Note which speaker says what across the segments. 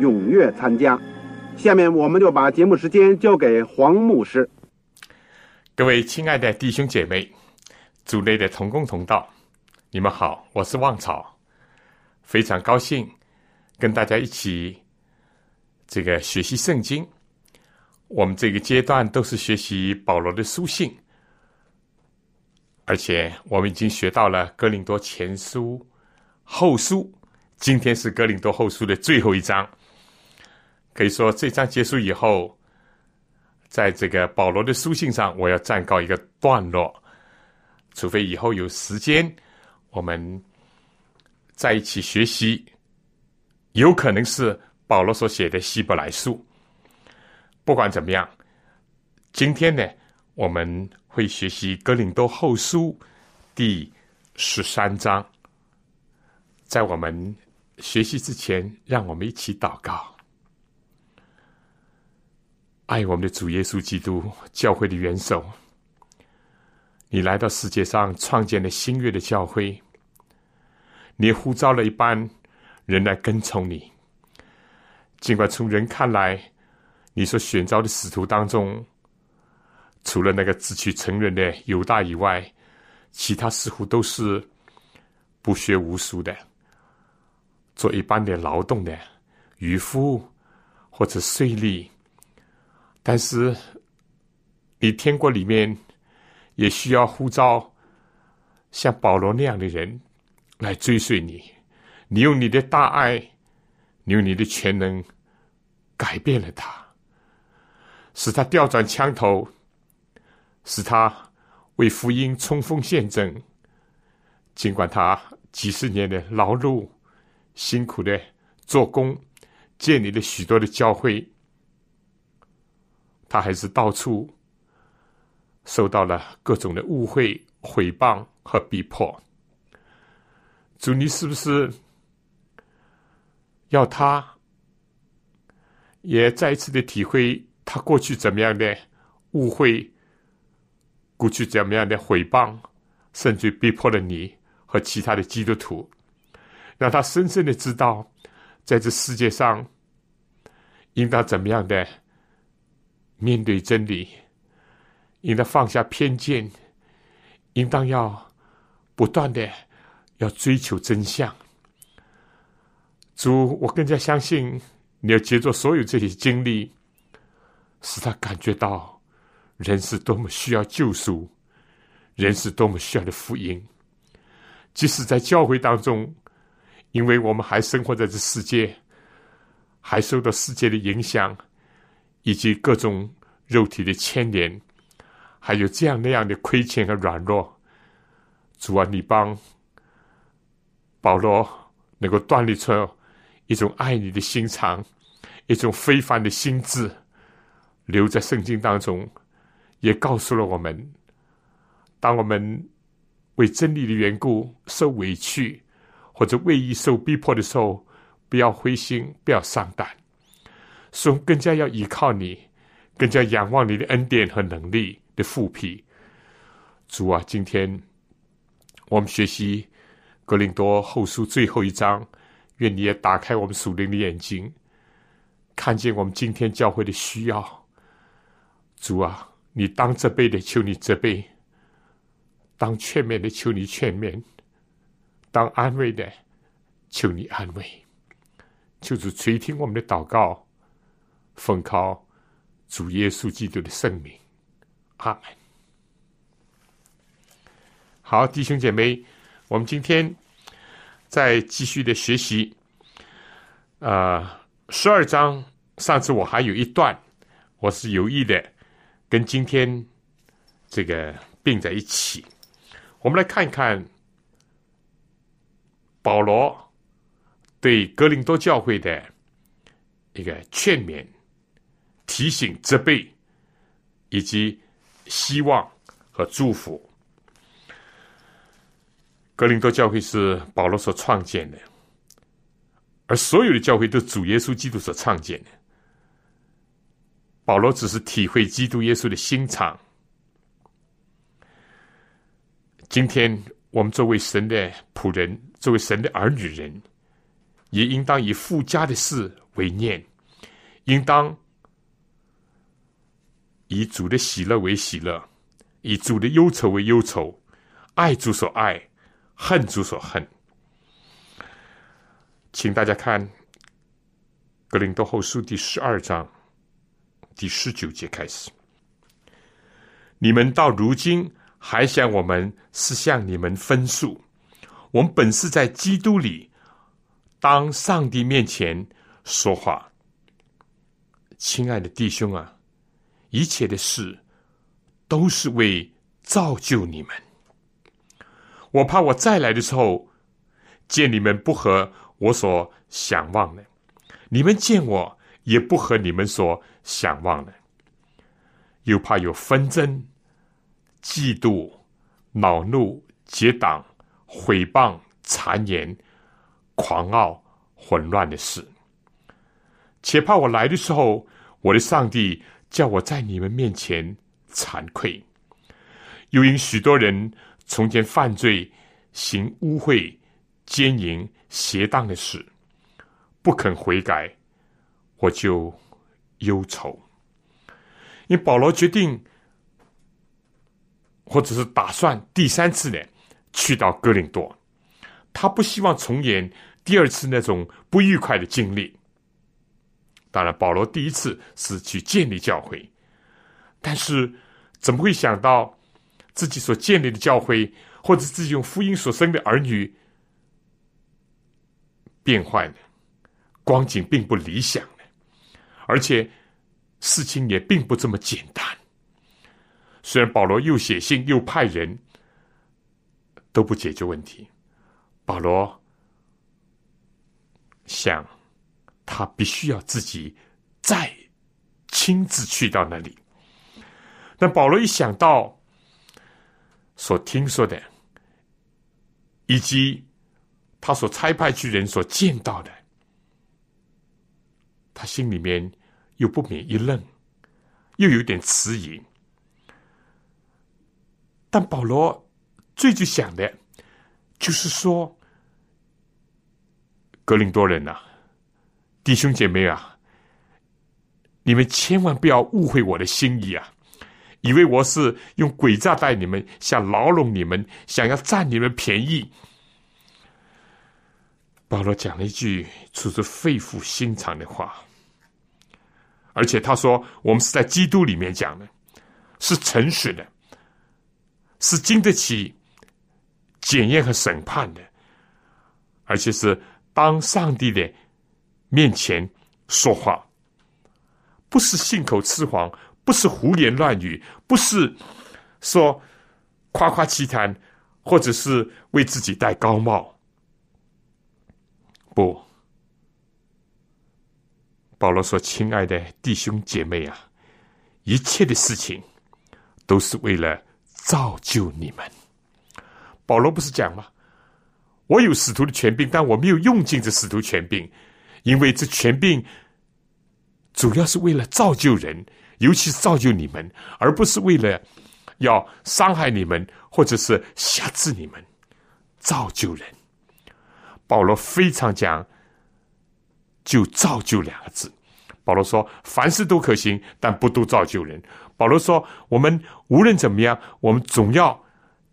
Speaker 1: 踊跃参加。下面我们就把节目时间交给黄牧师。
Speaker 2: 各位亲爱的弟兄姐妹，组内的同工同道，你们好，我是旺草，非常高兴跟大家一起这个学习圣经。我们这个阶段都是学习保罗的书信。而且我们已经学到了《哥林多前书》后书，今天是《哥林多后书》的最后一章。可以说，这章结束以后，在这个保罗的书信上，我要暂告一个段落。除非以后有时间，我们在一起学习，有可能是保罗所写的希伯来书。不管怎么样，今天呢，我们。会学习《格林多后书》第十三章。在我们学习之前，让我们一起祷告。爱我们的主耶稣基督，教会的元首，你来到世界上，创建了新约的教会，你呼召了一班人来跟从你。尽管从人看来，你所选召的使徒当中，除了那个自取成人的犹大以外，其他似乎都是不学无术的，做一般的劳动的渔夫或者税吏。但是，你天国里面也需要呼召像保罗那样的人来追随你。你用你的大爱，你用你的全能改变了他，使他调转枪头。使他为福音冲锋陷阵，尽管他几十年的劳碌、辛苦的做工，建立了许多的教会，他还是到处受到了各种的误会、毁谤和逼迫。主，你是不是要他也再一次的体会他过去怎么样的误会？过去怎么样的毁谤，甚至逼迫了你和其他的基督徒，让他深深的知道，在这世界上，应当怎么样的面对真理，应当放下偏见，应当要不断的要追求真相。主，我更加相信你要借助所有这些经历，使他感觉到。人是多么需要救赎，人是多么需要的福音。即使在教会当中，因为我们还生活在这世界，还受到世界的影响，以及各种肉体的牵连，还有这样那样的亏欠和软弱。主啊，你帮保罗能够锻炼出一种爱你的心肠，一种非凡的心智，留在圣经当中。也告诉了我们，当我们为真理的缘故受委屈，或者为义受逼迫的时候，不要灰心，不要丧胆，说更加要依靠你，更加仰望你的恩典和能力的复辟。主啊，今天我们学习格林多后书最后一章，愿你也打开我们属灵的眼睛，看见我们今天教会的需要。主啊。你当责备的，求你责备；当劝勉的，求你劝勉；当安慰的，求你安慰。求主垂听我们的祷告，奉靠主耶稣基督的圣名，阿门。好，弟兄姐妹，我们今天再继续的学习，啊，十二章。上次我还有一段，我是有意的跟今天这个并在一起。我们来看一看保罗对格林多教会的一个劝勉、提醒、责备，以及希望和祝福。格林多教会是保罗所创建的，而所有的教会都主耶稣基督所创建的。保罗只是体会基督耶稣的心肠。今天我们作为神的仆人，作为神的儿女人，也应当以富家的事为念，应当以主的喜乐为喜乐，以主的忧愁为忧愁，爱主所爱，恨主所恨。请大家看《格林多后书》第十二章。第十九节开始，你们到如今还想我们是向你们分数？我们本是在基督里，当上帝面前说话。亲爱的弟兄啊，一切的事都是为造就你们。我怕我再来的时候，见你们不合我所想望的，你们见我也不合你们所。想望了，又怕有纷争、嫉妒、恼怒、结党、毁谤、谗言、狂傲、混乱的事，且怕我来的时候，我的上帝叫我在你们面前惭愧，又因许多人从前犯罪、行污秽、奸淫、邪荡的事，不肯悔改，我就。忧愁，因保罗决定，或者是打算第三次呢，去到哥林多，他不希望重演第二次那种不愉快的经历。当然，保罗第一次是去建立教会，但是怎么会想到自己所建立的教会，或者自己用福音所生的儿女变坏呢？光景并不理想。而且事情也并不这么简单。虽然保罗又写信又派人，都不解决问题。保罗想，他必须要自己再亲自去到那里。但保罗一想到所听说的，以及他所差派去人所见到的。他心里面又不免一愣，又有点迟疑。但保罗最最想的，就是说，格林多人呐，弟兄姐妹啊，你们千万不要误会我的心意啊，以为我是用诡诈待你们，想牢笼你们，想要占你们便宜。保罗讲了一句出自肺腑心肠的话。而且他说：“我们是在基督里面讲的，是诚实的，是经得起检验和审判的，而且是当上帝的面前说话，不是信口雌黄，不是胡言乱语，不是说夸夸其谈，或者是为自己戴高帽，不。”保罗说：“亲爱的弟兄姐妹啊，一切的事情都是为了造就你们。”保罗不是讲吗？我有使徒的权柄，但我没有用尽这使徒权柄，因为这权柄主要是为了造就人，尤其是造就你们，而不是为了要伤害你们或者是辖制你们。造就人，保罗非常讲。就造就两个字，保罗说：“凡事都可行，但不都造就人。”保罗说：“我们无论怎么样，我们总要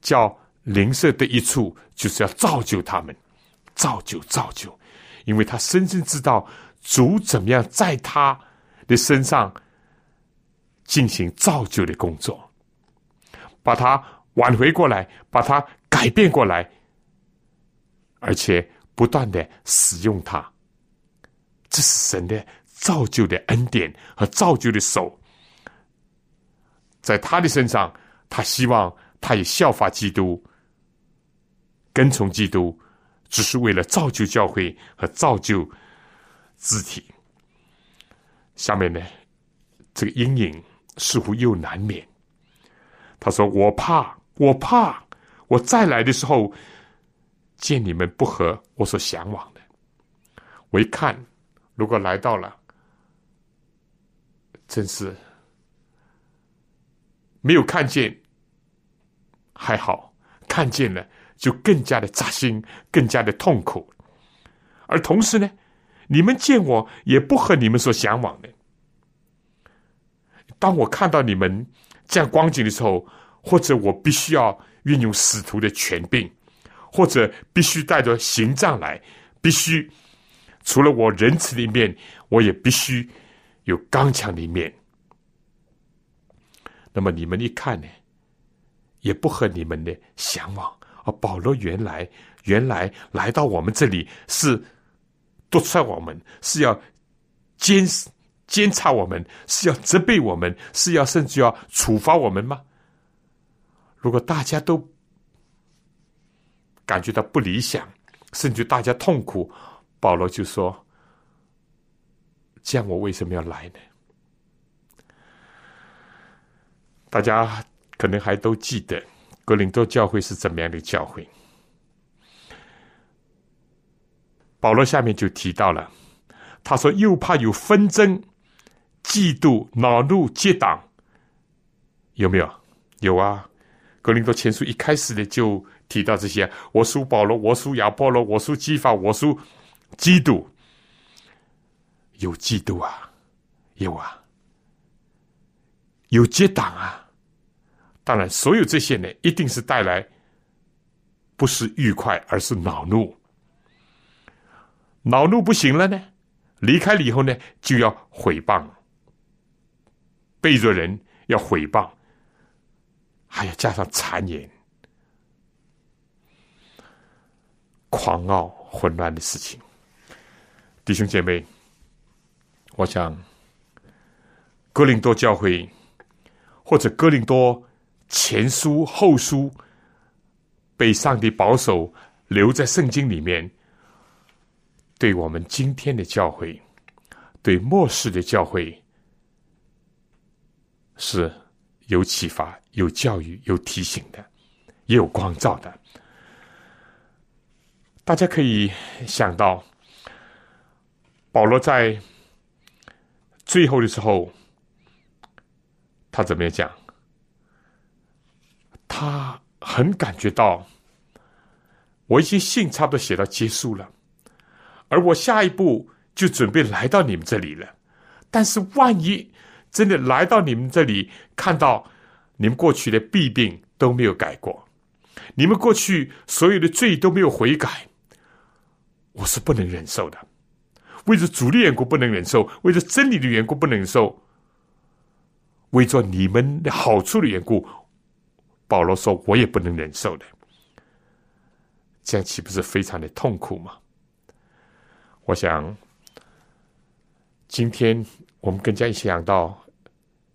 Speaker 2: 叫灵舍的一处，就是要造就他们，造就造就，因为他深深知道主怎么样在他的身上进行造就的工作，把它挽回过来，把它改变过来，而且不断的使用它。这是神的造就的恩典和造就的手，在他的身上，他希望他也效法基督，跟从基督，只是为了造就教会和造就肢体。下面呢，这个阴影似乎又难免。他说：“我怕，我怕，我再来的时候，见你们不合我所向往的。我一看。”如果来到了，真是没有看见还好，看见了就更加的扎心，更加的痛苦。而同时呢，你们见我也不和你们所向往的。当我看到你们这样光景的时候，或者我必须要运用使徒的权柄，或者必须带着行杖来，必须。除了我仁慈的一面，我也必须有刚强的一面。那么你们一看呢，也不和你们的向往。啊保罗原来原来来到我们这里是督促我们，是要监监察我们，是要责备我们，是要甚至要处罚我们吗？如果大家都感觉到不理想，甚至大家痛苦。保罗就说：“这样我为什么要来呢？”大家可能还都记得格林多教会是怎么样的教会。保罗下面就提到了，他说：“又怕有纷争、嫉妒、恼怒、结党，有没有？有啊。格林多前书一开始的就提到这些：我属保罗，我属亚波罗，我属基法，我属。”基督，有嫉妒啊，有啊，有结党啊。当然，所有这些呢，一定是带来不是愉快，而是恼怒。恼怒不行了呢，离开了以后呢，就要毁谤，背着人要毁谤，还要加上谗言、狂傲、混乱的事情。弟兄姐妹，我想，哥林多教会或者哥林多前书后书被上帝保守留在圣经里面，对我们今天的教会，对末世的教会是有启发、有教育、有提醒的，也有光照的。大家可以想到。保罗在最后的时候，他怎么样讲？他很感觉到，我已经信差不多写到结束了，而我下一步就准备来到你们这里了。但是万一真的来到你们这里，看到你们过去的弊病都没有改过，你们过去所有的罪都没有悔改，我是不能忍受的。为着主的缘故不能忍受，为着真理的缘故不能忍受，为着你们的好处的缘故，保罗说：“我也不能忍受的。”这样岂不是非常的痛苦吗？我想，今天我们更加一想到，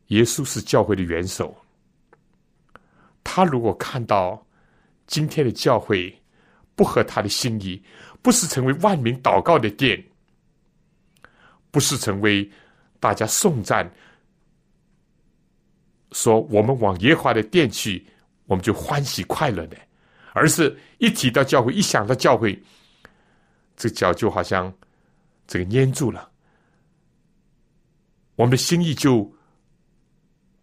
Speaker 2: 耶稣是教会的元首，他如果看到今天的教会不合他的心意，不是成为万民祷告的殿。不是成为大家颂赞，说我们往耶和华的殿去，我们就欢喜快乐的，而是一提到教会，一想到教会，这脚就好像这个粘住了，我们的心意就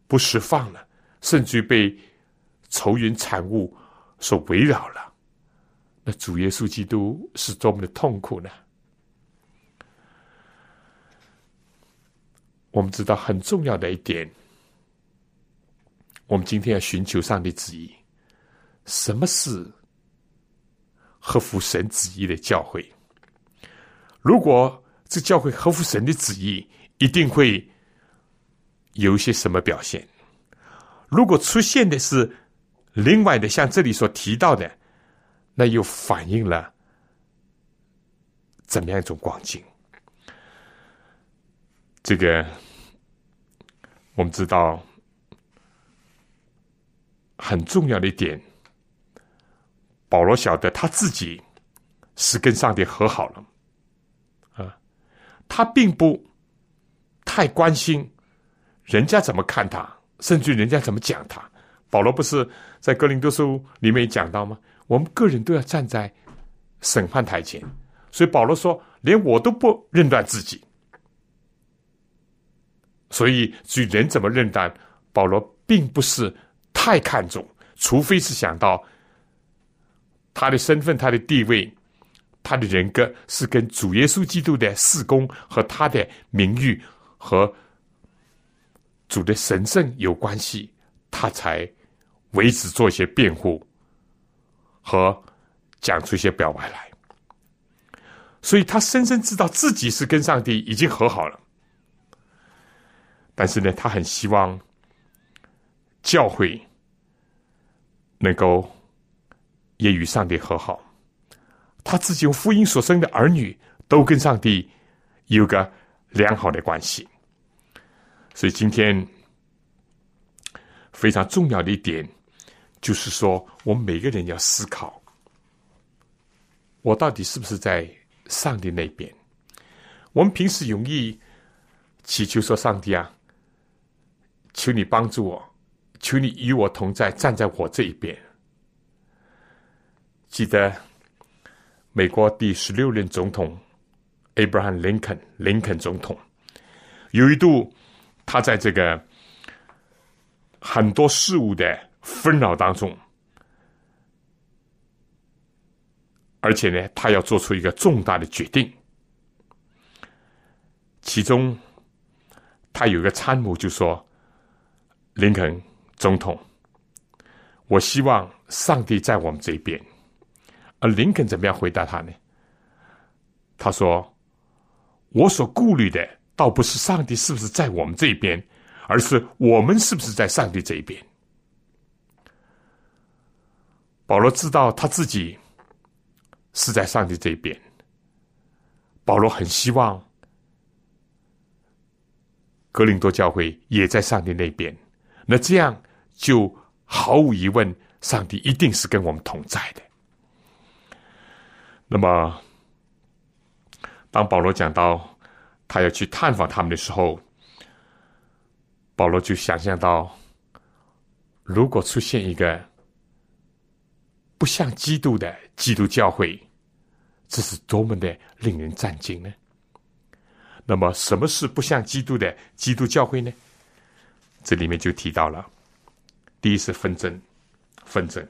Speaker 2: 不释放了，甚至于被愁云惨雾所围绕了。那主耶稣基督是多么的痛苦呢？我们知道很重要的一点，我们今天要寻求上帝旨意。什么是合乎神旨意的教会？如果这教会合乎神的旨意，一定会有一些什么表现？如果出现的是另外的，像这里所提到的，那又反映了怎么样一种光景？这个我们知道很重要的一点，保罗晓得他自己是跟上帝和好了，啊，他并不太关心人家怎么看他。甚至人家怎么讲他，保罗不是在哥林多书里面讲到吗？我们个人都要站在审判台前，所以保罗说，连我都不认断自己。所以至于人怎么认断，保罗并不是太看重，除非是想到他的身份、他的地位、他的人格是跟主耶稣基督的事工和他的名誉和。主的神圣有关系，他才为此做一些辩护和讲出一些表白来。所以他深深知道自己是跟上帝已经和好了，但是呢，他很希望教会能够也与上帝和好。他自己用福音所生的儿女都跟上帝有个良好的关系。所以今天非常重要的一点，就是说，我们每个人要思考：我到底是不是在上帝那边？我们平时容易祈求说：“上帝啊，求你帮助我，求你与我同在，站在我这一边。”记得美国第十六任总统 Abraham Lincoln 林肯总统有一度。他在这个很多事物的纷扰当中，而且呢，他要做出一个重大的决定。其中，他有一个参谋就说：“林肯总统，我希望上帝在我们这边。”而林肯怎么样回答他呢？他说：“我所顾虑的。”倒不是上帝是不是在我们这边，而是我们是不是在上帝这一边。保罗知道他自己是在上帝这边，保罗很希望格林多教会也在上帝那边，那这样就毫无疑问，上帝一定是跟我们同在的。那么，当保罗讲到。他要去探访他们的时候，保罗就想象到，如果出现一个不像基督的基督教会，这是多么的令人震惊呢？那么，什么是不像基督的基督教会呢？这里面就提到了，第一是纷争，纷争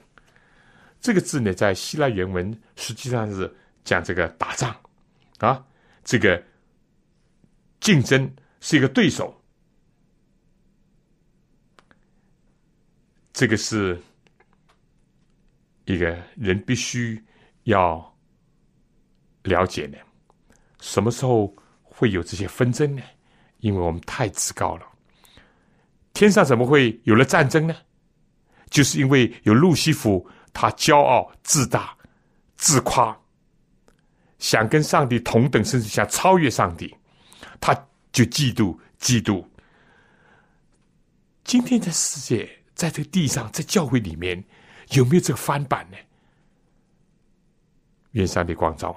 Speaker 2: 这个字呢，在希腊原文实际上是讲这个打仗啊，这个。竞争是一个对手，这个是一个人必须要了解的。什么时候会有这些纷争呢？因为我们太自高了。天上怎么会有了战争呢？就是因为有路西弗，他骄傲自大、自夸，想跟上帝同等，甚至想超越上帝。他就嫉妒，嫉妒。今天的世界，在这个地上，在教会里面，有没有这个翻版呢？愿上帝光照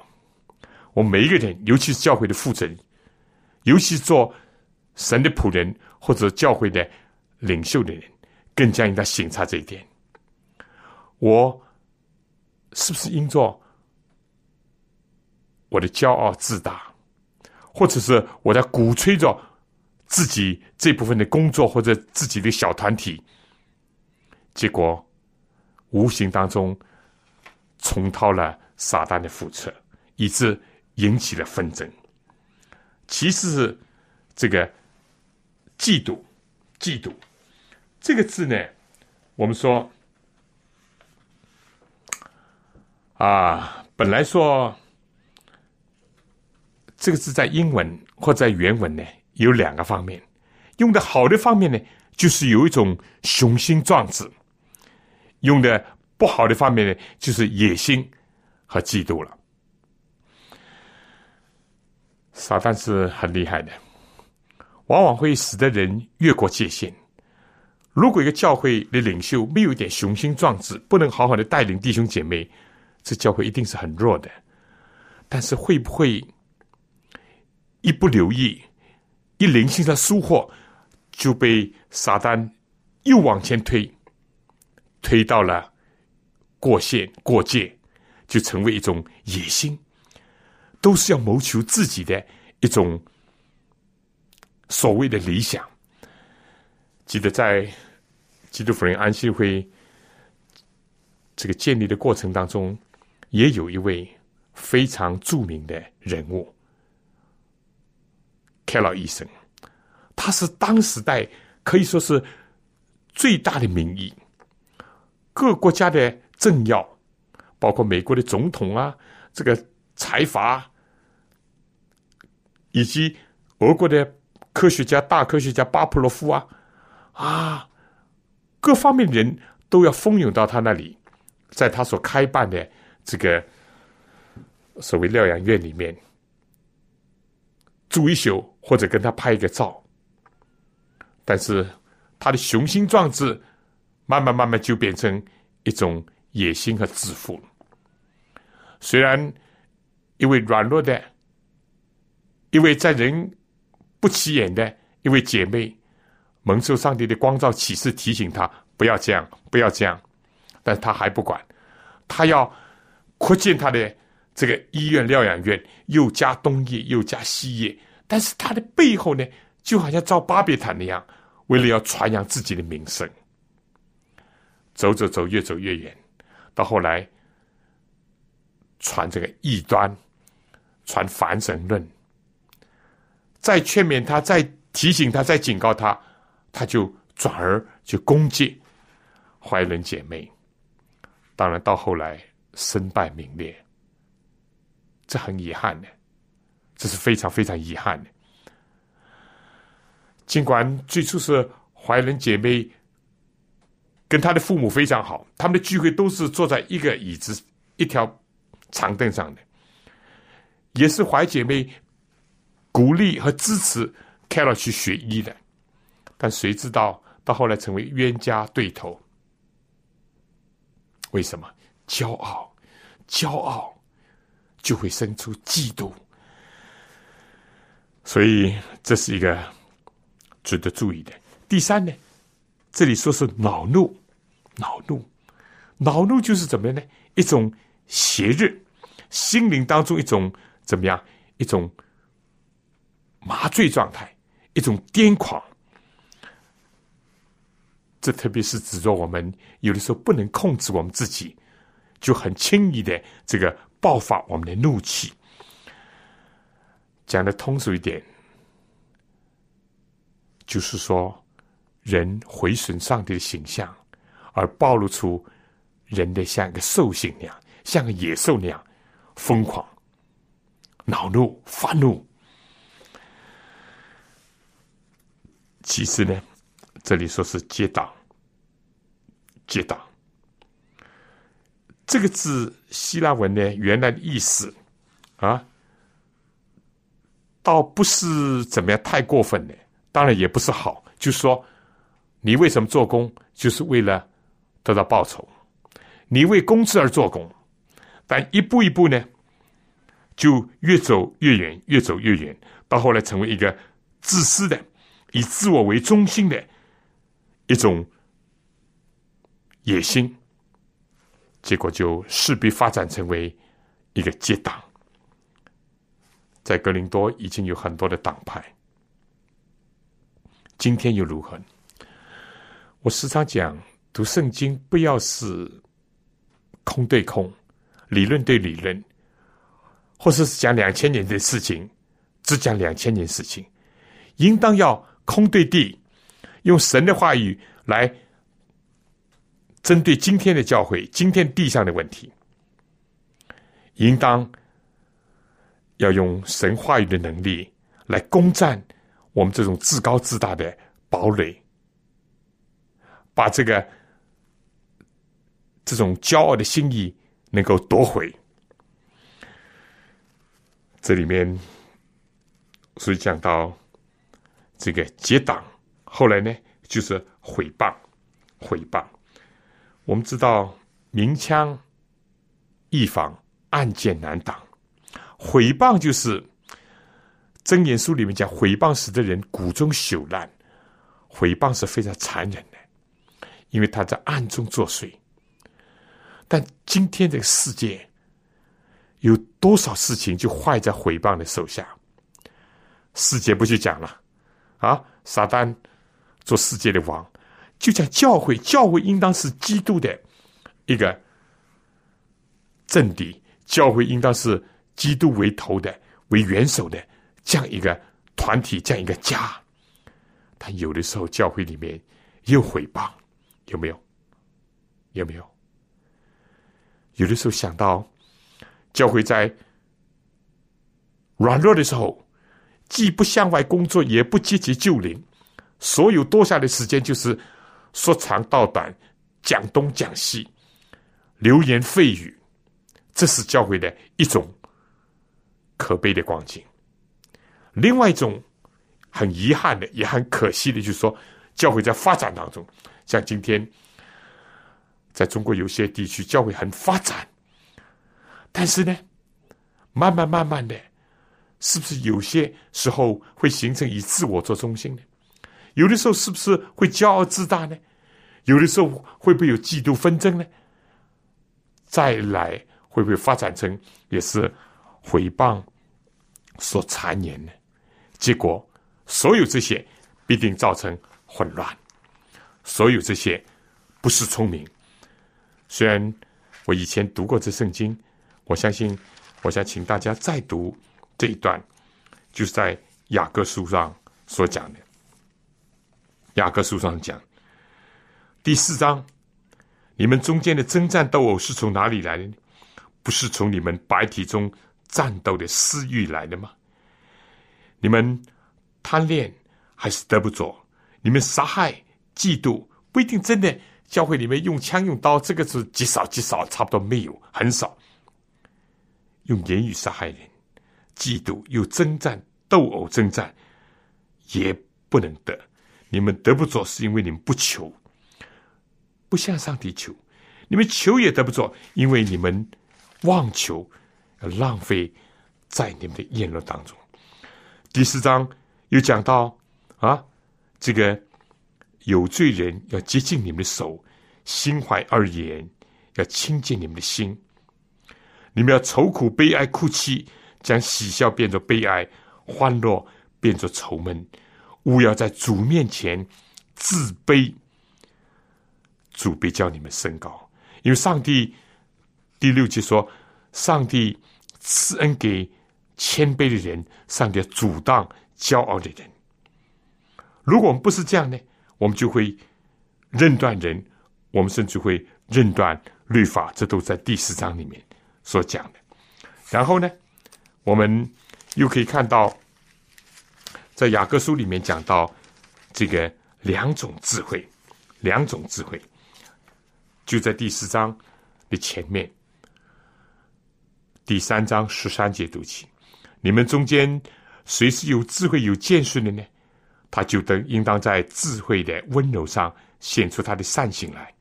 Speaker 2: 我们每一个人，尤其是教会的负责人，尤其做神的仆人或者教会的领袖的人，更加应该省察这一点。我是不是因着我的骄傲自大？或者是我在鼓吹着自己这部分的工作，或者自己的小团体，结果无形当中重蹈了撒旦的覆辙，以致引起了纷争。其实是这个嫉妒，嫉妒这个字呢，我们说啊，本来说。这个字在英文或在原文呢，有两个方面。用的好的方面呢，就是有一种雄心壮志；用的不好的方面呢，就是野心和嫉妒了。撒旦是很厉害的，往往会使得人越过界限。如果一个教会的领袖没有一点雄心壮志，不能好好的带领弟兄姐妹，这教会一定是很弱的。但是会不会一不留意，一零星的疏忽，就被撒旦又往前推，推到了过线过界，就成为一种野心，都是要谋求自己的一种所谓的理想。记得在。基督福音安息会这个建立的过程当中，也有一位非常著名的人物凯劳医生，他是当时代可以说是最大的名医，各国家的政要，包括美国的总统啊，这个财阀，以及俄国的科学家、大科学家巴甫洛夫啊，啊。各方面的人都要蜂拥到他那里，在他所开办的这个所谓疗养院里面住一宿，或者跟他拍一个照。但是他的雄心壮志，慢慢慢慢就变成一种野心和自负。虽然一位软弱的、一位在人不起眼的一位姐妹。蒙受上帝的光照启示，提醒他不要这样，不要这样，但他还不管，他要扩建他的这个医院疗养院，又加东业，又加西业，但是他的背后呢，就好像造巴别塔那样，为了要传扬自己的名声，走走走，越走越远，到后来传这个异端，传反神论，再劝勉他，再提醒他，再警告他。他就转而去攻击怀仁姐妹，当然到后来身败名裂，这很遗憾的，这是非常非常遗憾的。尽管最初是怀仁姐妹跟她的父母非常好，他们的聚会都是坐在一个椅子、一条长凳上的，也是怀姐妹鼓励和支持凯勒去学医的。但谁知道到后来成为冤家对头？为什么？骄傲，骄傲就会生出嫉妒。所以这是一个值得注意的。第三呢，这里说是恼怒，恼怒，恼怒就是怎么样呢？一种邪热，心灵当中一种怎么样？一种麻醉状态，一种癫狂。这特别是指着我们有的时候不能控制我们自己，就很轻易的这个爆发我们的怒气。讲的通俗一点，就是说人毁损上帝的形象，而暴露出人的像一个兽性那样，像个野兽那样疯狂、恼怒、发怒。其实呢？这里说是结党，结党这个字希腊文呢，原来的意思啊，倒不是怎么样太过分的，当然也不是好。就是说，你为什么做工，就是为了得到报酬，你为工资而做工，但一步一步呢，就越走越远，越走越远，到后来成为一个自私的，以自我为中心的。一种野心，结果就势必发展成为一个结党。在格林多已经有很多的党派，今天又如何？我时常讲，读圣经不要是空对空，理论对理论，或者是讲两千年的事情，只讲两千年事情，应当要空对地。用神的话语来针对今天的教会、今天地上的问题，应当要用神话语的能力来攻占我们这种自高自大的堡垒，把这个这种骄傲的心意能够夺回。这里面所以讲到这个结党，后来呢就是毁谤，毁谤。我们知道明枪易防，暗箭难挡。毁谤就是真言书里面讲，毁谤使得人骨中朽烂。毁谤是非常残忍的，因为他在暗中作祟。但今天这个世界有多少事情就坏在毁谤的手下？世界不去讲了啊！撒旦做世界的王，就像教会，教会应当是基督的一个阵地，教会应当是基督为头的、为元首的这样一个团体，这样一个家。但有的时候，教会里面又毁谤，有没有？有没有？有的时候想到教会在软弱的时候，既不向外工作，也不积极救灵，所有多下的时间就是说长道短，讲东讲西，流言蜚语，这是教会的一种可悲的光景。另外一种。很遗憾的，也很可惜的，就是说，教会在发展当中，像今天，在中国有些地区，教会很发展，但是呢，慢慢慢慢的，是不是有些时候会形成以自我做中心呢？有的时候是不是会骄傲自大呢？有的时候会不会有嫉妒纷争呢？再来会不会发展成也是毁谤所谗言呢？结果。所有这些必定造成混乱，所有这些不是聪明。虽然我以前读过这圣经，我相信，我想请大家再读这一段，就是在雅各书上所讲的。雅各书上讲第四章，你们中间的征战斗殴是从哪里来的？不是从你们白体中战斗的私欲来的吗？你们。贪恋还是得不着？你们杀害、嫉妒，不一定真的。教会里面用枪用刀，这个是极少极少，差不多没有，很少。用言语杀害人，嫉妒又征战斗殴征战，也不能得。你们得不着，是因为你们不求，不向上帝求。你们求也得不着，因为你们妄求，浪费在你们的言论当中。第四章。又讲到啊，这个有罪人要接近你们的手，心怀二言，要亲近你们的心。你们要愁苦悲哀哭泣，将喜笑变作悲哀，欢乐变作愁闷。勿要在主面前自卑，主必叫你们升高。因为上帝第六节说，上帝赐恩给谦卑的人，上帝阻挡。骄傲的人，如果我们不是这样呢，我们就会认断人，我们甚至会认断律法，这都在第四章里面所讲的。然后呢，我们又可以看到，在雅各书里面讲到这个两种智慧，两种智慧，就在第四章的前面，第三章十三节读起，你们中间。谁是有智慧、有见识的呢？他就得应当在智慧的温柔上显出他的善行来。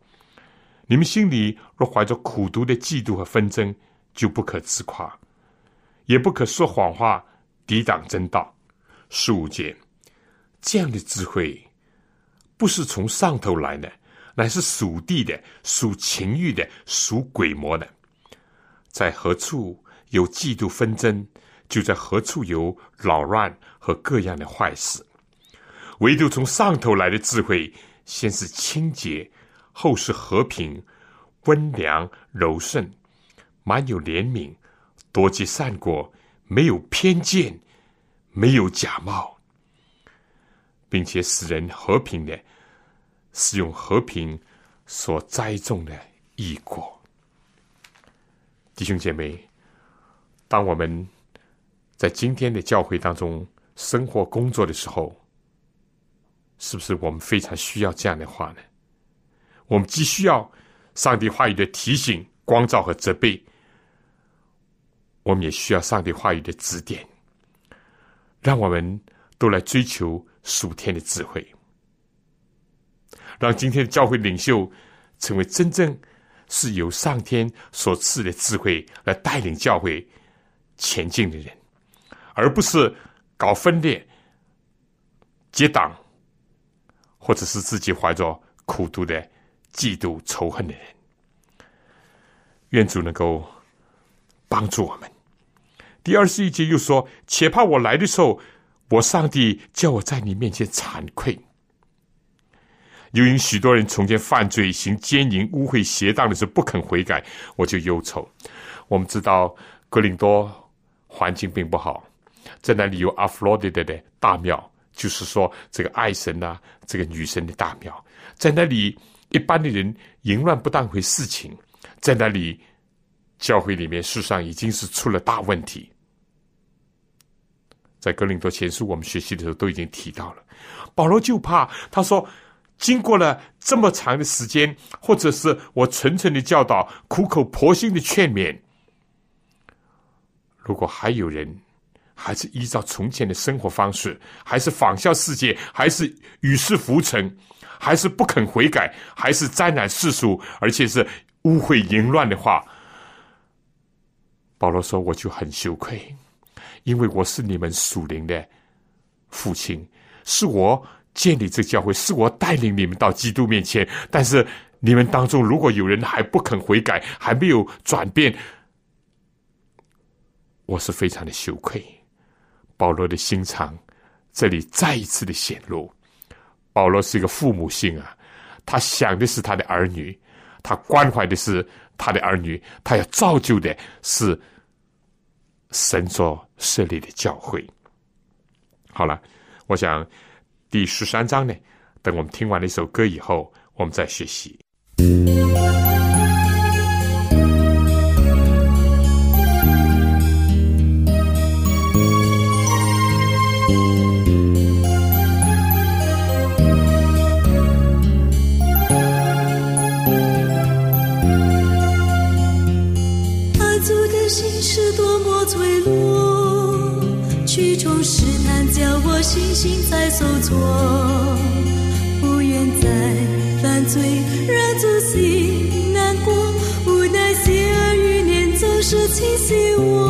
Speaker 2: 你们心里若怀着苦毒的嫉妒和纷争，就不可自夸，也不可说谎话，抵挡真道。十五节，这样的智慧不是从上头来的，乃是属地的、属情欲的、属鬼魔的。在何处有嫉妒纷争？就在何处有扰乱和各样的坏事，唯独从上头来的智慧，先是清洁，后是和平、温良、柔顺，满有怜悯，多积善果，没有偏见，没有假冒，并且使人和平的，是用和平所栽种的异果。弟兄姐妹，当我们。在今天的教会当中生活工作的时候，是不是我们非常需要这样的话呢？我们既需要上帝话语的提醒、光照和责备，我们也需要上帝话语的指点，让我们都来追求属天的智慧，让今天的教会领袖成为真正是由上天所赐的智慧来带领教会前进的人，而不是搞分裂。结党，或者是自己怀着苦毒的嫉妒仇恨的人，愿主能够帮助我们。第二十一节又说：“且怕我来的时候，我上帝叫我在你面前惭愧。由于许多人从前犯罪、行奸淫、污秽、邪荡的时候不肯悔改，我就忧愁。我们知道格林多环境并不好，在那里有阿弗洛狄德的大庙。”就是说，这个爱神呐，这个女神的大庙，在那里，一般的人淫乱不当回事情，在那里，教会里面事实上已经是出了大问题。在格林多前书我们学习的时候都已经提到了，保罗就怕他说，经过了这么长的时间，或者是我纯纯的教导、苦口婆心的劝勉，如果还有人。还是依照从前的生活方式，还是仿效世界，还是与世浮沉，还是不肯悔改，还是沾染世俗，而且是污秽淫乱的话，保罗说：“我就很羞愧，因为我是你们属灵的父亲，是我建立这教会，是我带领你们到基督面前。但是你们当中如果有人还不肯悔改，还没有转变，我是非常的羞愧。”保罗的心肠，这里再一次的显露。保罗是一个父母性啊，他想的是他的儿女，他关怀的是他的儿女，他要造就的是神所设立的教会。好了，我想第十三章呢，等我们听完了一首歌以后，我们再学习。
Speaker 3: 爱主的心是多么脆弱星星在受挫，不愿再犯罪，让自己难过。无奈邪恶欲念总是侵袭我，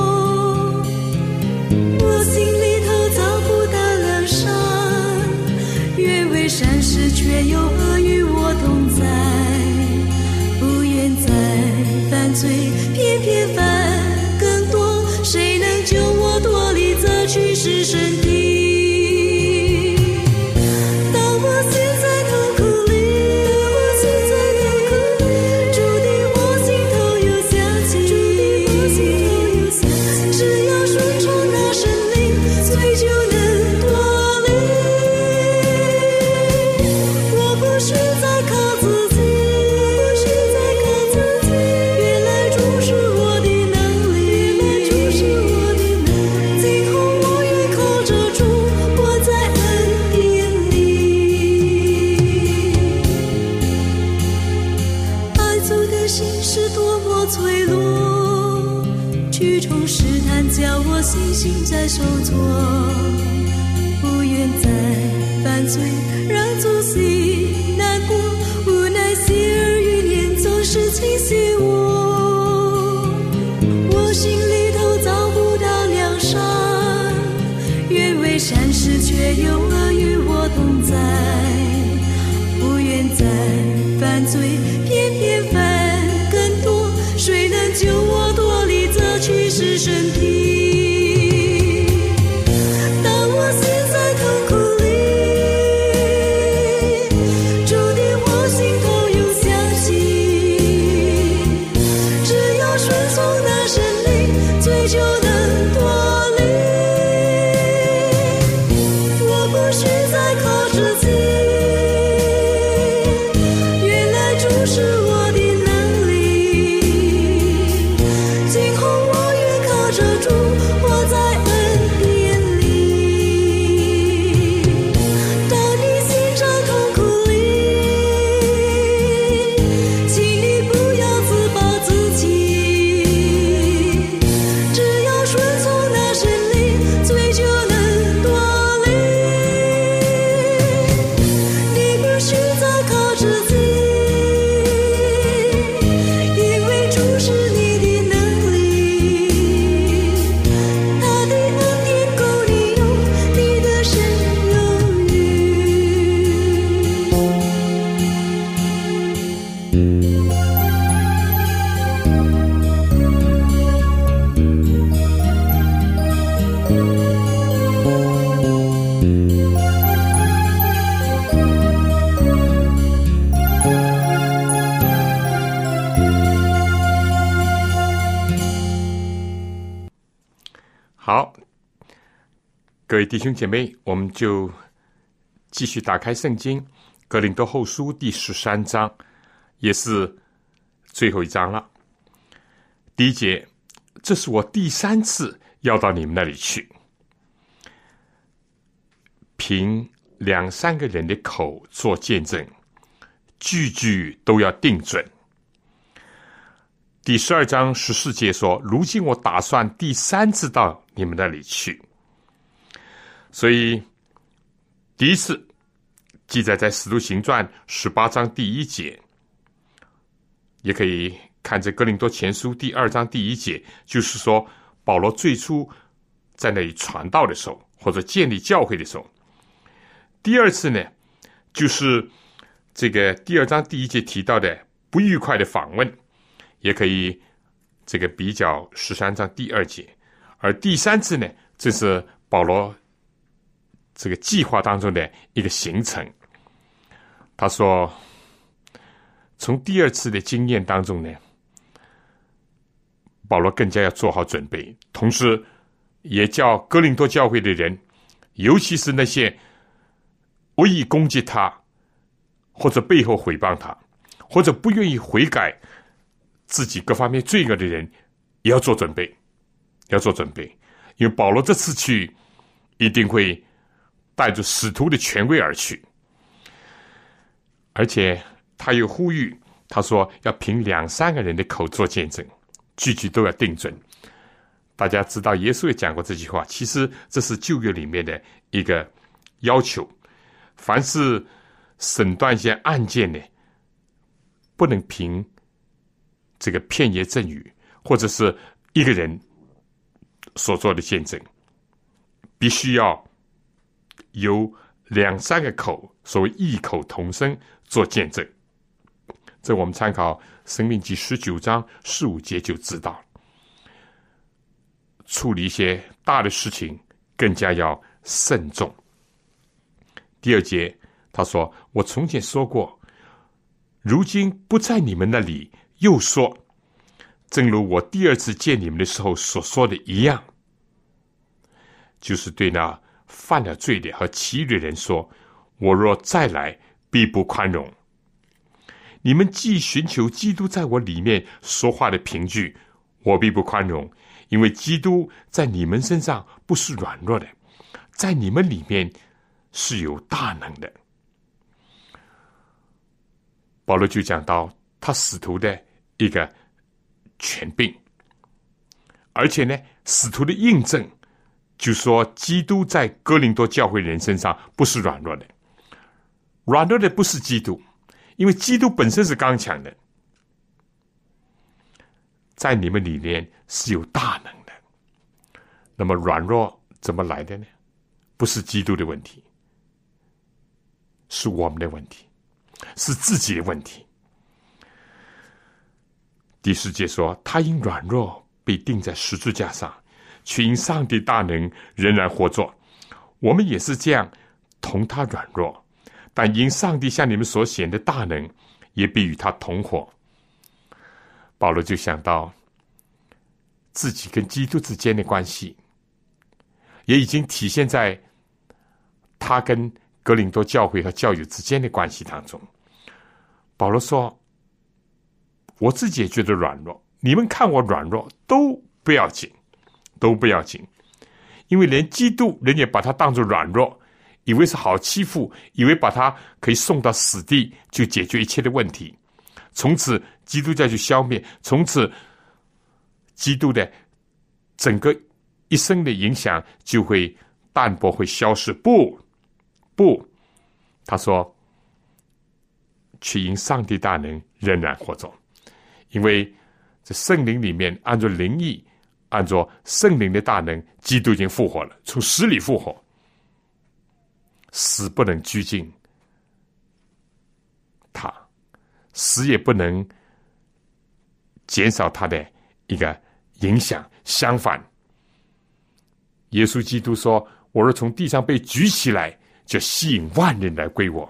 Speaker 2: 各位弟兄姐妹，我们就继续打开圣经《格林多后书》第十三章，也是最后一章了。第一节，这是我第三次要到你们那里去，凭两三个人的口做见证，句句都要定准。第十二章十四节说：“如今我打算第三次到你们那里去。”所以，第一次记载在《使徒行传》十八章第一节，也可以看这《哥林多前书》第二章第一节，就是说保罗最初在那里传道的时候，或者建立教会的时候。第二次呢，就是这个第二章第一节提到的不愉快的访问，也可以这个比较十三章第二节。而第三次呢，这是保罗。这个计划当中的一个行程，他说：“从第二次的经验当中呢，保罗更加要做好准备，同时也叫哥林多教会的人，尤其是那些恶意攻击他，或者背后诽谤他，或者不愿意悔改自己各方面罪恶的人，也要做准备，要做准备，因为保罗这次去一定会。”带着使徒的权威而去，而且他又呼吁，他说要凭两三个人的口做见证，句句都要定准。大家知道，耶稣也讲过这句话。其实这是旧约里面的一个要求：凡是审断一些案件呢，不能凭这个片言赠语，或者是一个人所做的见证，必须要。有两三个口，所谓异口同声做见证，这我们参考《生命记》十九章十五节就知道。处理一些大的事情，更加要慎重。第二节他说：“我从前说过，如今不在你们那里，又说，正如我第二次见你们的时候所说的一样，就是对那。”犯了罪的和其余的人说：“我若再来，必不宽容。你们既寻求基督在我里面说话的凭据，我必不宽容，因为基督在你们身上不是软弱的，在你们里面是有大能的。”保罗就讲到他使徒的一个权柄，而且呢，使徒的印证。就说基督在哥林多教会人身上不是软弱的，软弱的不是基督，因为基督本身是刚强的，在你们里面是有大能的。那么软弱怎么来的呢？不是基督的问题，是我们的问题，是自己的问题。第四节说，他因软弱被钉在十字架上。却因上帝大能仍然活着，我们也是这样，同他软弱，但因上帝向你们所显的大能，也必与他同活。保罗就想到自己跟基督之间的关系，也已经体现在他跟格林多教会和教友之间的关系当中。保罗说：“我自己也觉得软弱，你们看我软弱都不要紧。”都不要紧，因为连基督人也把他当作软弱，以为是好欺负，以为把他可以送到死地就解决一切的问题，从此基督教就消灭，从此基督的整个一生的影响就会淡薄，会消失。不，不，他说，却因上帝大能仍然活着，因为这圣灵里面按照灵意。按照圣灵的大能，基督已经复活了，从死里复活，死不能拘禁他，死也不能减少他的一个影响。相反，耶稣基督说：“我若从地上被举起来，就吸引万人来归我。”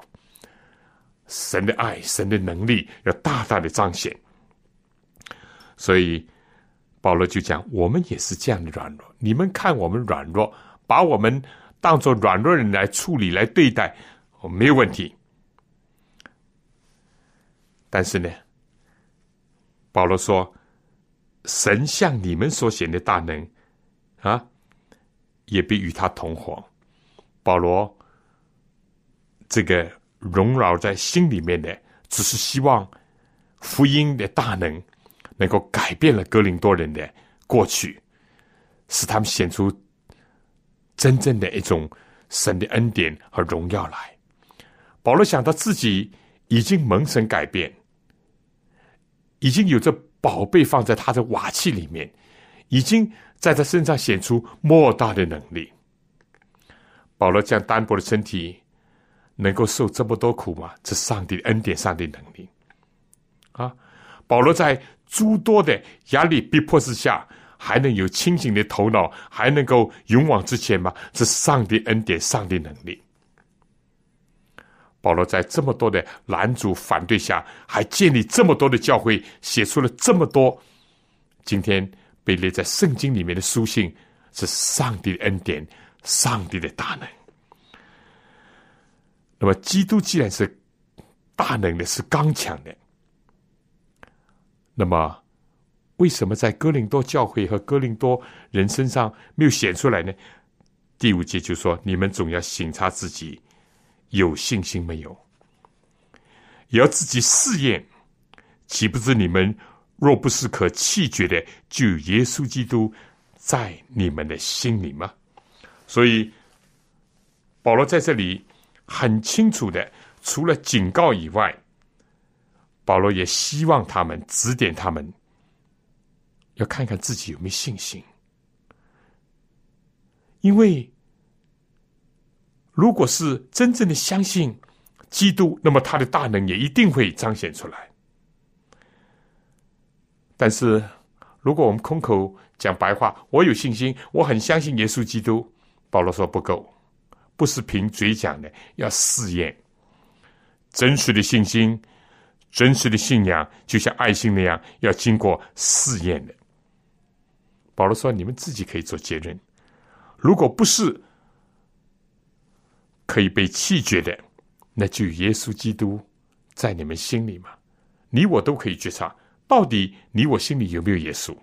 Speaker 2: 神的爱，神的能力要大大的彰显，所以。保罗就讲：“我们也是这样的软弱。你们看我们软弱，把我们当做软弱人来处理、来对待，哦，没有问题。但是呢，保罗说：“神像你们所显的大能啊，也必与他同活。”保罗这个荣绕在心里面的，只是希望福音的大能能够改变了哥林多人的过去，使他们显出真正的一种神的恩典和荣耀来。保罗想到自己已经蒙神改变。已经有着宝贝放在他的瓦器里面，已经在他身上显出莫大的能力。保罗这样单薄的身体能够受这么多苦吗？这上帝的恩典，上帝能力啊！保罗在诸多的压力逼迫之下，还能有清醒的头脑，还能够勇往直前吗？这上帝恩典，上帝能力。保罗在这么多的拦阻反对下，还建立这么多的教会，写出了这么多今天被列在圣经里面的书信，是上帝恩典，上帝的大能。那么，基督既然是大能的，是刚强的，那么为什么在哥林多教会和哥林多人身上没有显出来呢？第五节就说：“你们总要省察自己。”有信心没有？也要自己试验，岂不知你们若不是可弃绝的，就耶稣基督在你们的心里吗？所以保罗在这里很清楚的，除了警告以外，保罗也希望他们指点他们，要看看自己有没有信心，因为。如果是真正的相信基督，那么他的大能也一定会彰显出来。但是，如果我们空口讲白话，我有信心，我很相信耶稣基督，保罗说不够，不是凭嘴讲的，要试验。真实的信心、真实的信仰，就像爱心那样，要经过试验的。保罗说：“你们自己可以做结论，如果不是。”可以被弃绝的，那就耶稣基督在你们心里嘛？你我都可以觉察，到底你我心里有没有耶稣？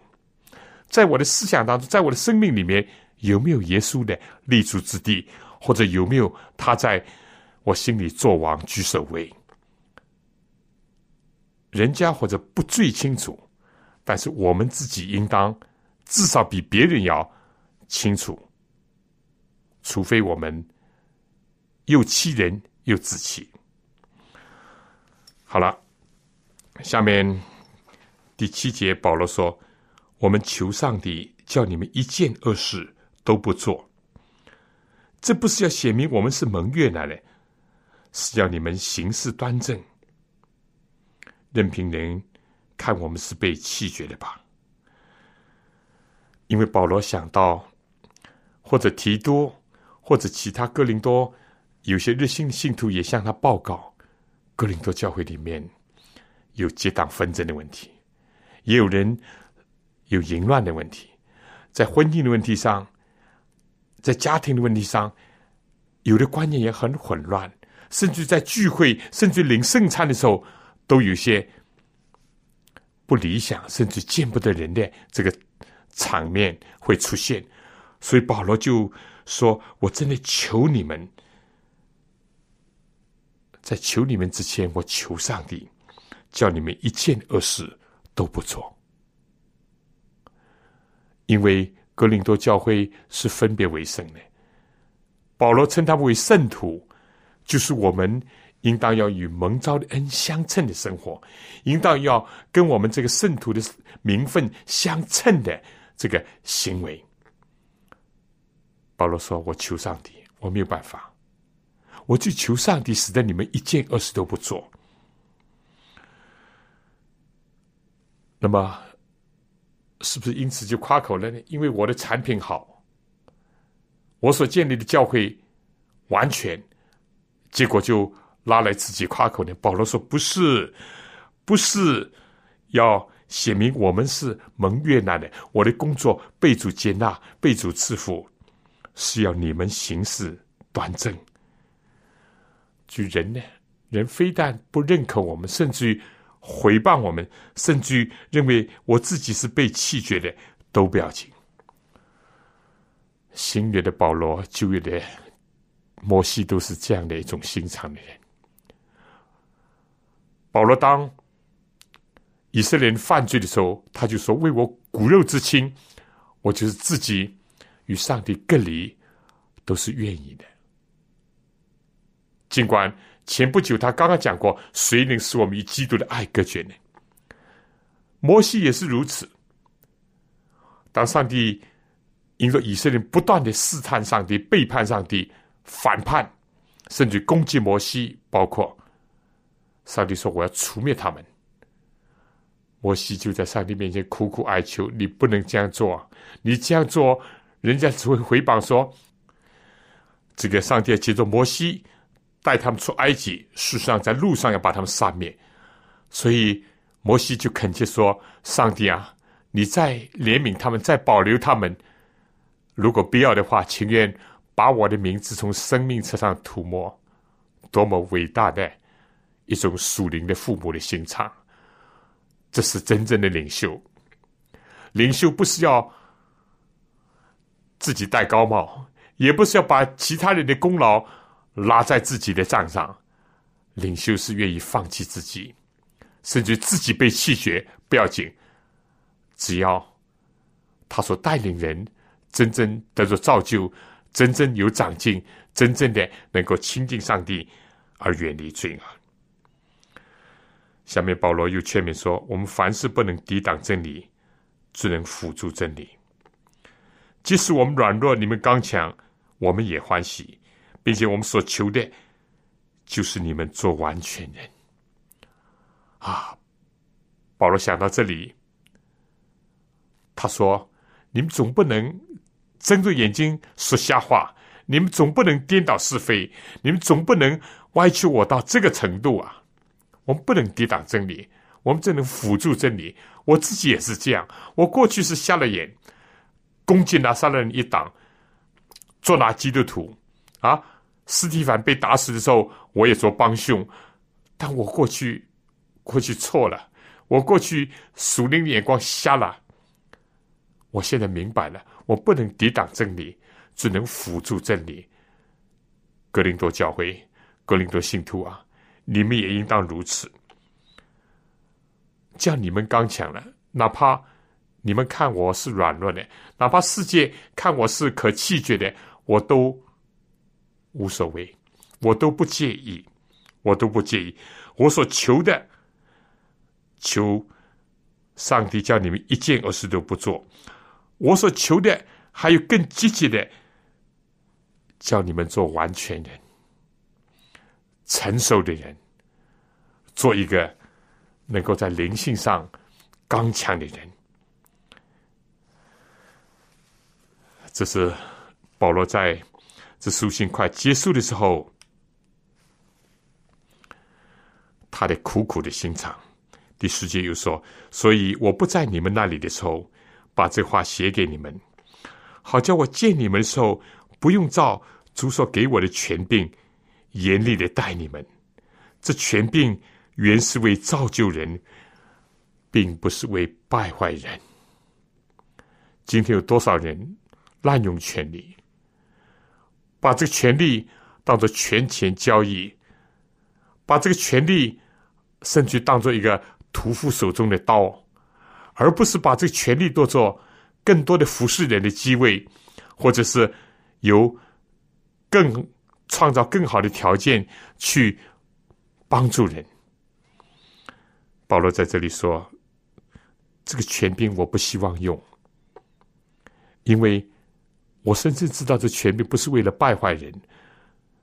Speaker 2: 在我的思想当中，在我的生命里面有没有耶稣的立足之地？或者有没有他在我心里做王居首位？人家或者不最清楚，但是我们自己应当至少比别人要清楚，除非我们。又欺人又自欺。好了，下面第七节，保罗说：“我们求上帝叫你们一件恶事都不做。这不是要显明我们是蒙悦纳的，是要你们行事端正，任凭人看我们是被弃绝的吧。”因为保罗想到，或者提多，或者其他哥林多。有些热心的信徒也向他报告，哥林多教会里面有结党纷争的问题，也有人有淫乱的问题，在婚姻的问题上，在家庭的问题上，有的观念也很混乱，甚至在聚会，甚至领圣餐的时候，都有些不理想，甚至见不得人的这个场面会出现。所以保罗就说：“我真的求你们。”在求你们之前，我求上帝，叫你们一件恶事都不做，因为格林多教会是分别为圣的。保罗称他们为圣徒，就是我们应当要与蒙召的恩相称的生活，应当要跟我们这个圣徒的名分相称的这个行为。保罗说：“我求上帝，我没有办法。”我去求上帝，使得你们一件恶事都不做。那么，是不是因此就夸口了呢？因为我的产品好，我所建立的教会完全，结果就拉来自己夸口呢？保罗说：“不是，不是要写明我们是蒙悦纳的，我的工作被主接纳，被主赐福，是要你们行事端正。据人呢，人非但不认可我们，甚至于毁谤我们，甚至于认为我自己是被弃绝的，都不要紧。新约的保罗，旧约的摩西，都是这样的一种心肠的人。保罗当以色列人犯罪的时候，他就说：“为我骨肉之亲，我就是自己与上帝隔离，都是愿意的。”尽管前不久他刚刚讲过，谁能使我们与基督的爱隔绝呢？摩西也是如此。当上帝因着以色列不断的试探上帝、背叛上帝、反叛，甚至攻击摩西，包括上帝说：“我要除灭他们。”摩西就在上帝面前苦苦哀求：“你不能这样做，你这样做，人家只会回谤说，这个上帝要接着摩西带他们出埃及，事实上在路上要把他们杀灭。”所以摩西就恳切说：“上帝啊，你再怜悯他们，再保留他们。如果必要的话，情愿把我的名字从生命册上涂抹。”多么伟大的一种属灵的父母的心肠！这是真正的领袖。领袖不是要自己戴高帽，也不是要把其他人的功劳拉在自己的账上。领袖是愿意放弃自己，甚至自己被弃绝不要紧，只要他所带领人真正得着造就，真正有长进，真正的能够亲近上帝而远离罪恶。下面保罗又劝勉说：“我们凡事不能抵挡真理，只能辅助真理。即使我们软弱，你们刚强，我们也欢喜，并且我们所求的，就是你们做完全人。”啊！保罗想到这里，他说：“你们总不能睁着眼睛说瞎话，你们总不能颠倒是非，你们总不能歪曲我到这个程度啊！”我们不能抵挡真理，我们只能辅助真理。我自己也是这样，我过去是瞎了眼，攻击拿撒勒人一党，做拿基督徒啊。斯蒂凡被打死的时候，我也做帮凶，但我过去过去错了，我过去属灵的眼光瞎了。我现在明白了，我不能抵挡真理，只能辅助真理。格林多教会，格林多信徒啊。你们也应当如此。叫你们刚强了，哪怕你们看我是软弱的，哪怕世界看我是可弃绝的，我都无所谓，我都不介意，我都不介意。我所求的，求上帝叫你们一件恶事都不做。我所求的，还有更积极的，叫你们做完全人。成熟的人，做一个能够在灵性上刚强的人，这是保罗在这书信快结束的时候，他的苦苦的心肠。第十节又说：“所以我不在你们那里的时候，把这话写给你们，好叫我见你们的时候，不用照主所给我的权柄。”严厉的待你们，这权柄原是为造就人，并不是为败坏人。今天有多少人滥用权力，把这个权力当做权钱交易，把这个权力甚至当做一个屠夫手中的刀，而不是把这个权力当做更多的服侍人的机位，或者是由更。创造更好的条件去帮助人。保罗在这里说：“这个权柄我不希望用，因为我深深知道这权柄不是为了败坏人，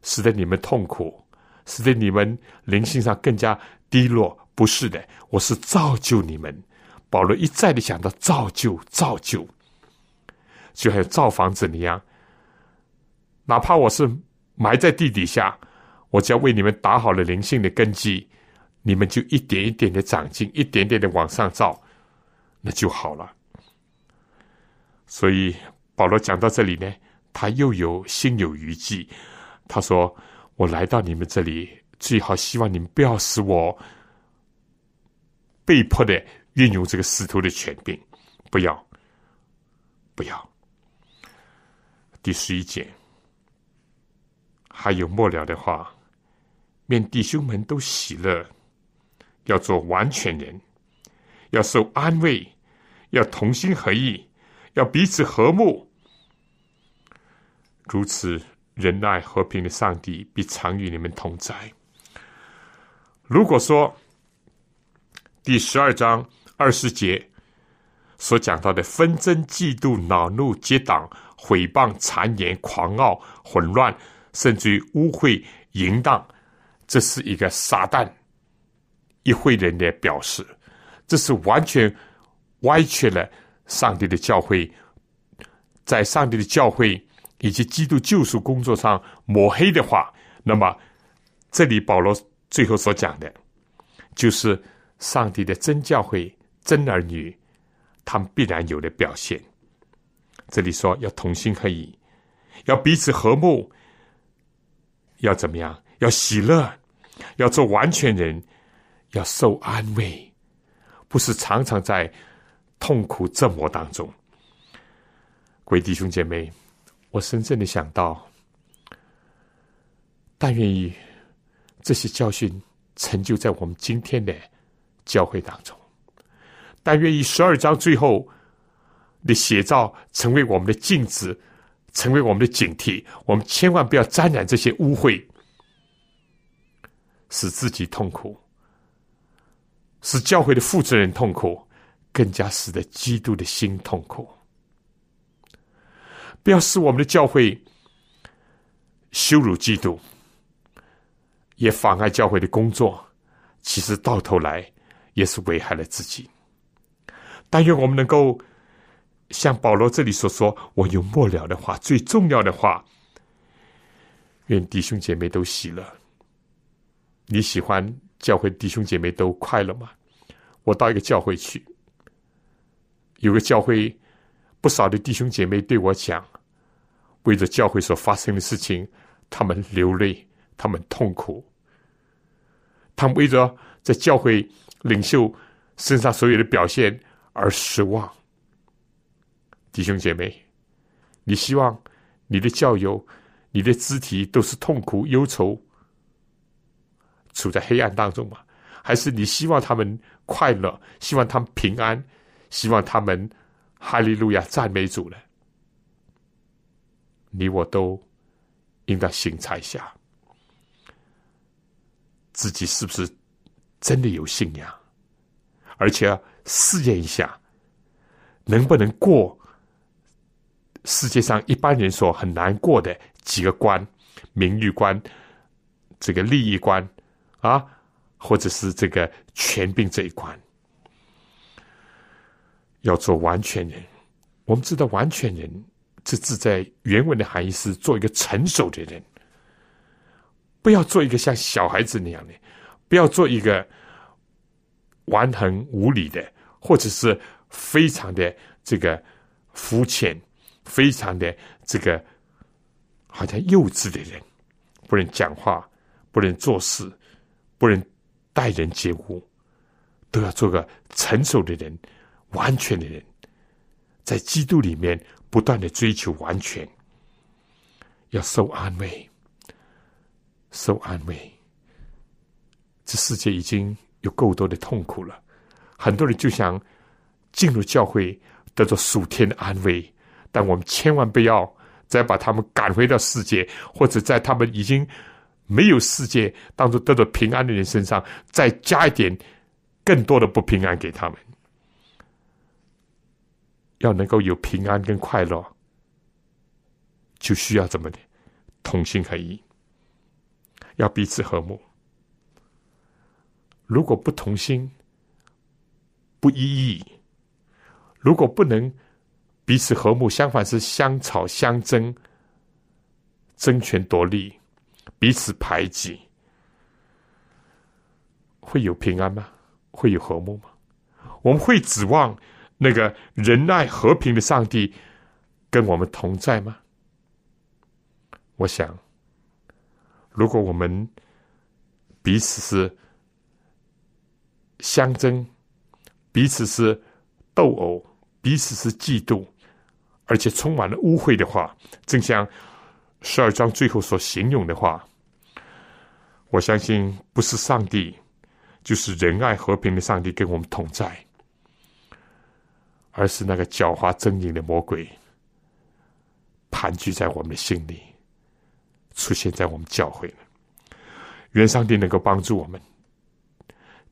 Speaker 2: 使得你们痛苦，使得你们灵性上更加低落。不是的，我是造就你们。”保罗一再的想到造就，造就，就好像造房子一样，哪怕我是。埋在地底下，我只要为你们打好了灵性的根基，你们就一点一点的长进，一点点的往上造，那就好了。所以保罗讲到这里呢，他又有心有余悸。他说：“我来到你们这里，最好希望你们不要使我被迫的运用这个使徒的权柄，不要，不要。”第十一节，还有末了的话，愿弟兄们都喜乐，要做完全人，要受安慰，要同心合意，要彼此和睦。如此仁爱和平的上帝必常与你们同在。如果说第十二章二十节所讲到的纷争、嫉妒、恼怒、结党。毁谤、谗言、狂傲、混乱，甚至于污秽、淫荡，这是一个撒旦一会人的表示。这是完全歪曲了上帝的教会，在上帝的教会以及基督救赎工作上抹黑的话，那么这里保罗最后所讲的，就是上帝的真教会、真儿女，他们必然有的表现。这里说要同心合意，要彼此和睦，要怎么样？要喜乐，要做完全人，要受安慰，不是常常在痛苦折磨当中。各位弟兄姐妹，我深深的想到，但愿意这些教训成就在我们今天的教会当中，但愿意十二章最后。的写照成为我们的镜子，成为我们的警惕。我们千万不要沾染这些污秽，使自己痛苦，使教会的负责人痛苦，更加使得基督的心痛苦。不要使我们的教会羞辱基督，也妨碍教会的工作。其实到头来也是危害了自己。但愿我们能够。像保罗这里所说，我有末了的话，最重要的话，愿弟兄姐妹都喜乐。你喜欢教会弟兄姐妹都快乐吗？我到一个教会去，有个教会不少的弟兄姐妹对我讲，为着教会所发生的事情，他们流泪，他们痛苦，他们为着在教会领袖身上所有的表现而失望。弟兄姐妹，你希望你的教友、你的肢体都是痛苦、忧愁、处在黑暗当中吗？还是你希望他们快乐，希望他们平安，希望他们哈利路亚赞美主呢？你我都应当审查一下，自己是不是真的有信仰，而且试验一下，能不能过。世界上一般人所很难过的几个关：名誉关、这个利益关啊，或者是这个权柄这一关，要做完全人。我们知道，完全人这字在原文的含义是做一个成熟的人，不要做一个像小孩子那样的，不要做一个顽横无理的，或者是非常的这个肤浅。非常的这个好像幼稚的人，不能讲话，不能做事，不能待人接物，都要做个成熟的人，完全的人，在基督里面不断的追求完全，要受安慰，受安慰。这世界已经有够多的痛苦了，很多人就想进入教会，得到属天的安慰。但我们千万不要再把他们赶回到世界，或者在他们已经没有世界当中得到平安的人身上，再加一点更多的不平安给他们。要能够有平安跟快乐，就需要怎么的同心合一，要彼此和睦。如果不同心，不一意，如果不能。彼此和睦，相反是相吵相争、争权夺利，彼此排挤，会有平安吗？会有和睦吗？我们会指望那个仁爱和平的上帝跟我们同在吗？我想，如果我们彼此是相争，彼此是斗殴，彼此是嫉妒，而且充满了污秽的话，正像十二章最后所形容的话，我相信不是上帝，就是仁爱和平的上帝跟我们同在，而是那个狡猾狰狞的魔鬼盘踞在我们的心里，出现在我们教会了。愿上帝能够帮助我们。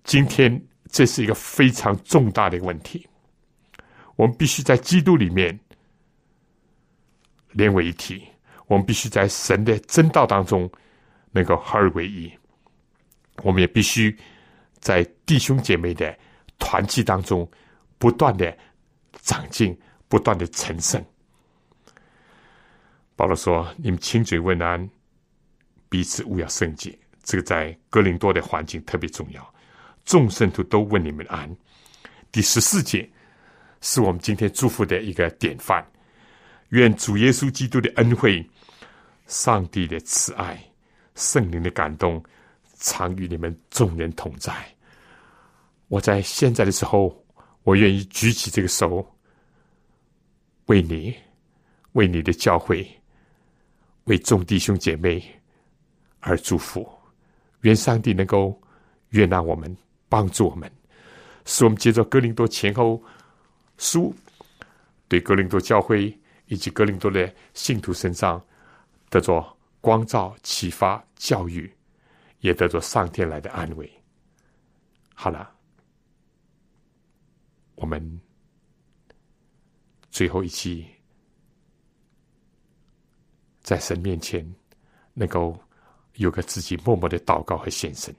Speaker 2: 今天这是一个非常重大的问题，我们必须在基督里面连为一体，我们必须在神的真道当中能够合而为一，我们也必须在弟兄姐妹的团契当中不断的长进，不断的成圣。保罗说：“你们亲嘴问安，彼此勿要圣洁。”这个在哥林多的环境特别重要。众圣徒都问你们安。第十四节是我们今天祝福的一个典范。愿主耶稣基督的恩惠、上帝的慈爱、圣灵的感动，常与你们众人同在。我在现在的时候，我愿意举起这个手，为你、为你的教会、为众弟兄姐妹而祝福。愿上帝能够悦纳我们。帮助我们，使我们接着格林多前后书，对格林多教会以及格林多的信徒身上得着光照、启发、教育，也得着上天来的安慰。好了，我们最后一期在神面前能够有个自己默默的祷告和献身。